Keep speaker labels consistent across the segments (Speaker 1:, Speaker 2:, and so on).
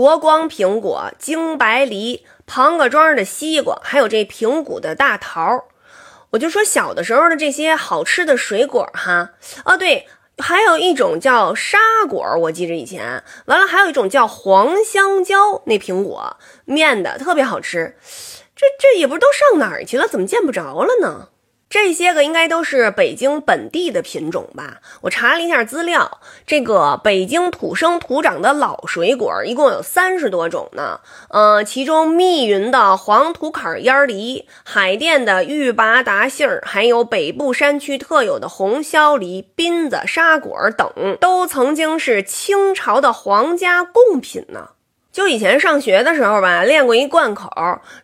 Speaker 1: 国光苹果、京白梨、庞各庄的西瓜，还有这平谷的大桃。我就说小的时候的这些好吃的水果哈，哦对，还有一种叫沙果，我记着以前完了，还有一种叫黄香蕉，那苹果面的特别好吃。这这也不知道上哪儿去了，怎么见不着了呢？这些个应该都是北京本地的品种吧？我查了一下资料，这个北京土生土长的老水果一共有三十多种呢。呃，其中密云的黄土坎儿烟梨、海淀的玉拔达杏儿，还有北部山区特有的红削梨、斌子、沙果等，都曾经是清朝的皇家贡品呢。就以前上学的时候吧，练过一贯口，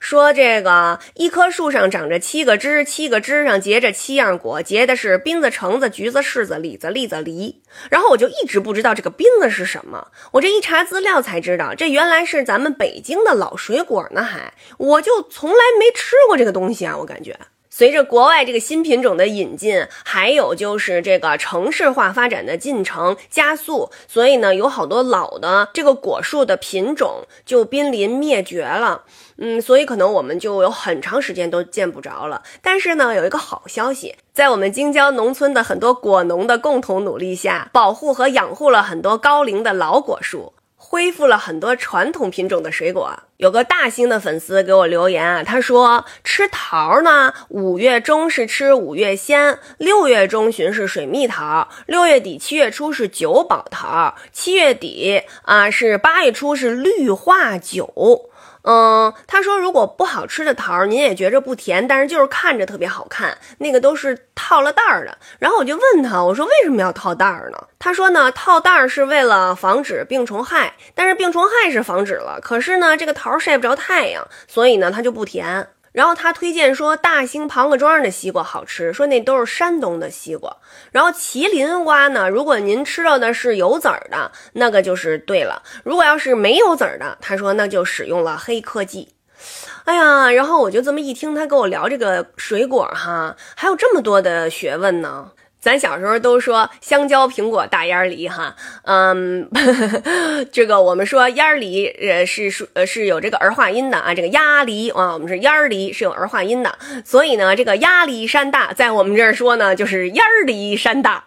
Speaker 1: 说这个一棵树上长着七个枝，七个枝上结着七样果，结的是槟子、橙子、橘子、柿子、李子、栗子、梨。然后我就一直不知道这个槟子是什么，我这一查资料才知道，这原来是咱们北京的老水果呢，还我就从来没吃过这个东西啊，我感觉。随着国外这个新品种的引进，还有就是这个城市化发展的进程加速，所以呢，有好多老的这个果树的品种就濒临灭绝了。嗯，所以可能我们就有很长时间都见不着了。但是呢，有一个好消息，在我们京郊农村的很多果农的共同努力下，保护和养护了很多高龄的老果树。恢复了很多传统品种的水果。有个大兴的粉丝给我留言啊，他说吃桃呢，五月中是吃五月鲜，六月中旬是水蜜桃，六月底七月初是九宝桃，七月底啊是八月初是绿化酒。嗯，他说如果不好吃的桃，您也觉着不甜，但是就是看着特别好看，那个都是套了袋儿的。然后我就问他，我说为什么要套袋儿呢？他说呢，套袋儿是为了防止病虫害，但是病虫害是防止了，可是呢，这个桃晒不着太阳，所以呢，它就不甜。然后他推荐说，大兴庞各庄的西瓜好吃，说那都是山东的西瓜。然后麒麟瓜呢，如果您吃到的是有籽儿的，那个就是对了；如果要是没有籽儿的，他说那就使用了黑科技。哎呀，然后我就这么一听他跟我聊这个水果哈，还有这么多的学问呢。咱小时候都说香蕉、苹果、大烟梨，哈，嗯，这个我们说烟梨，呃，是说呃是有这个儿化音的啊，这个鸭梨啊，我们是烟梨是有儿化音的，所以呢，这个鸭梨山大，在我们这儿说呢，就是烟梨山大。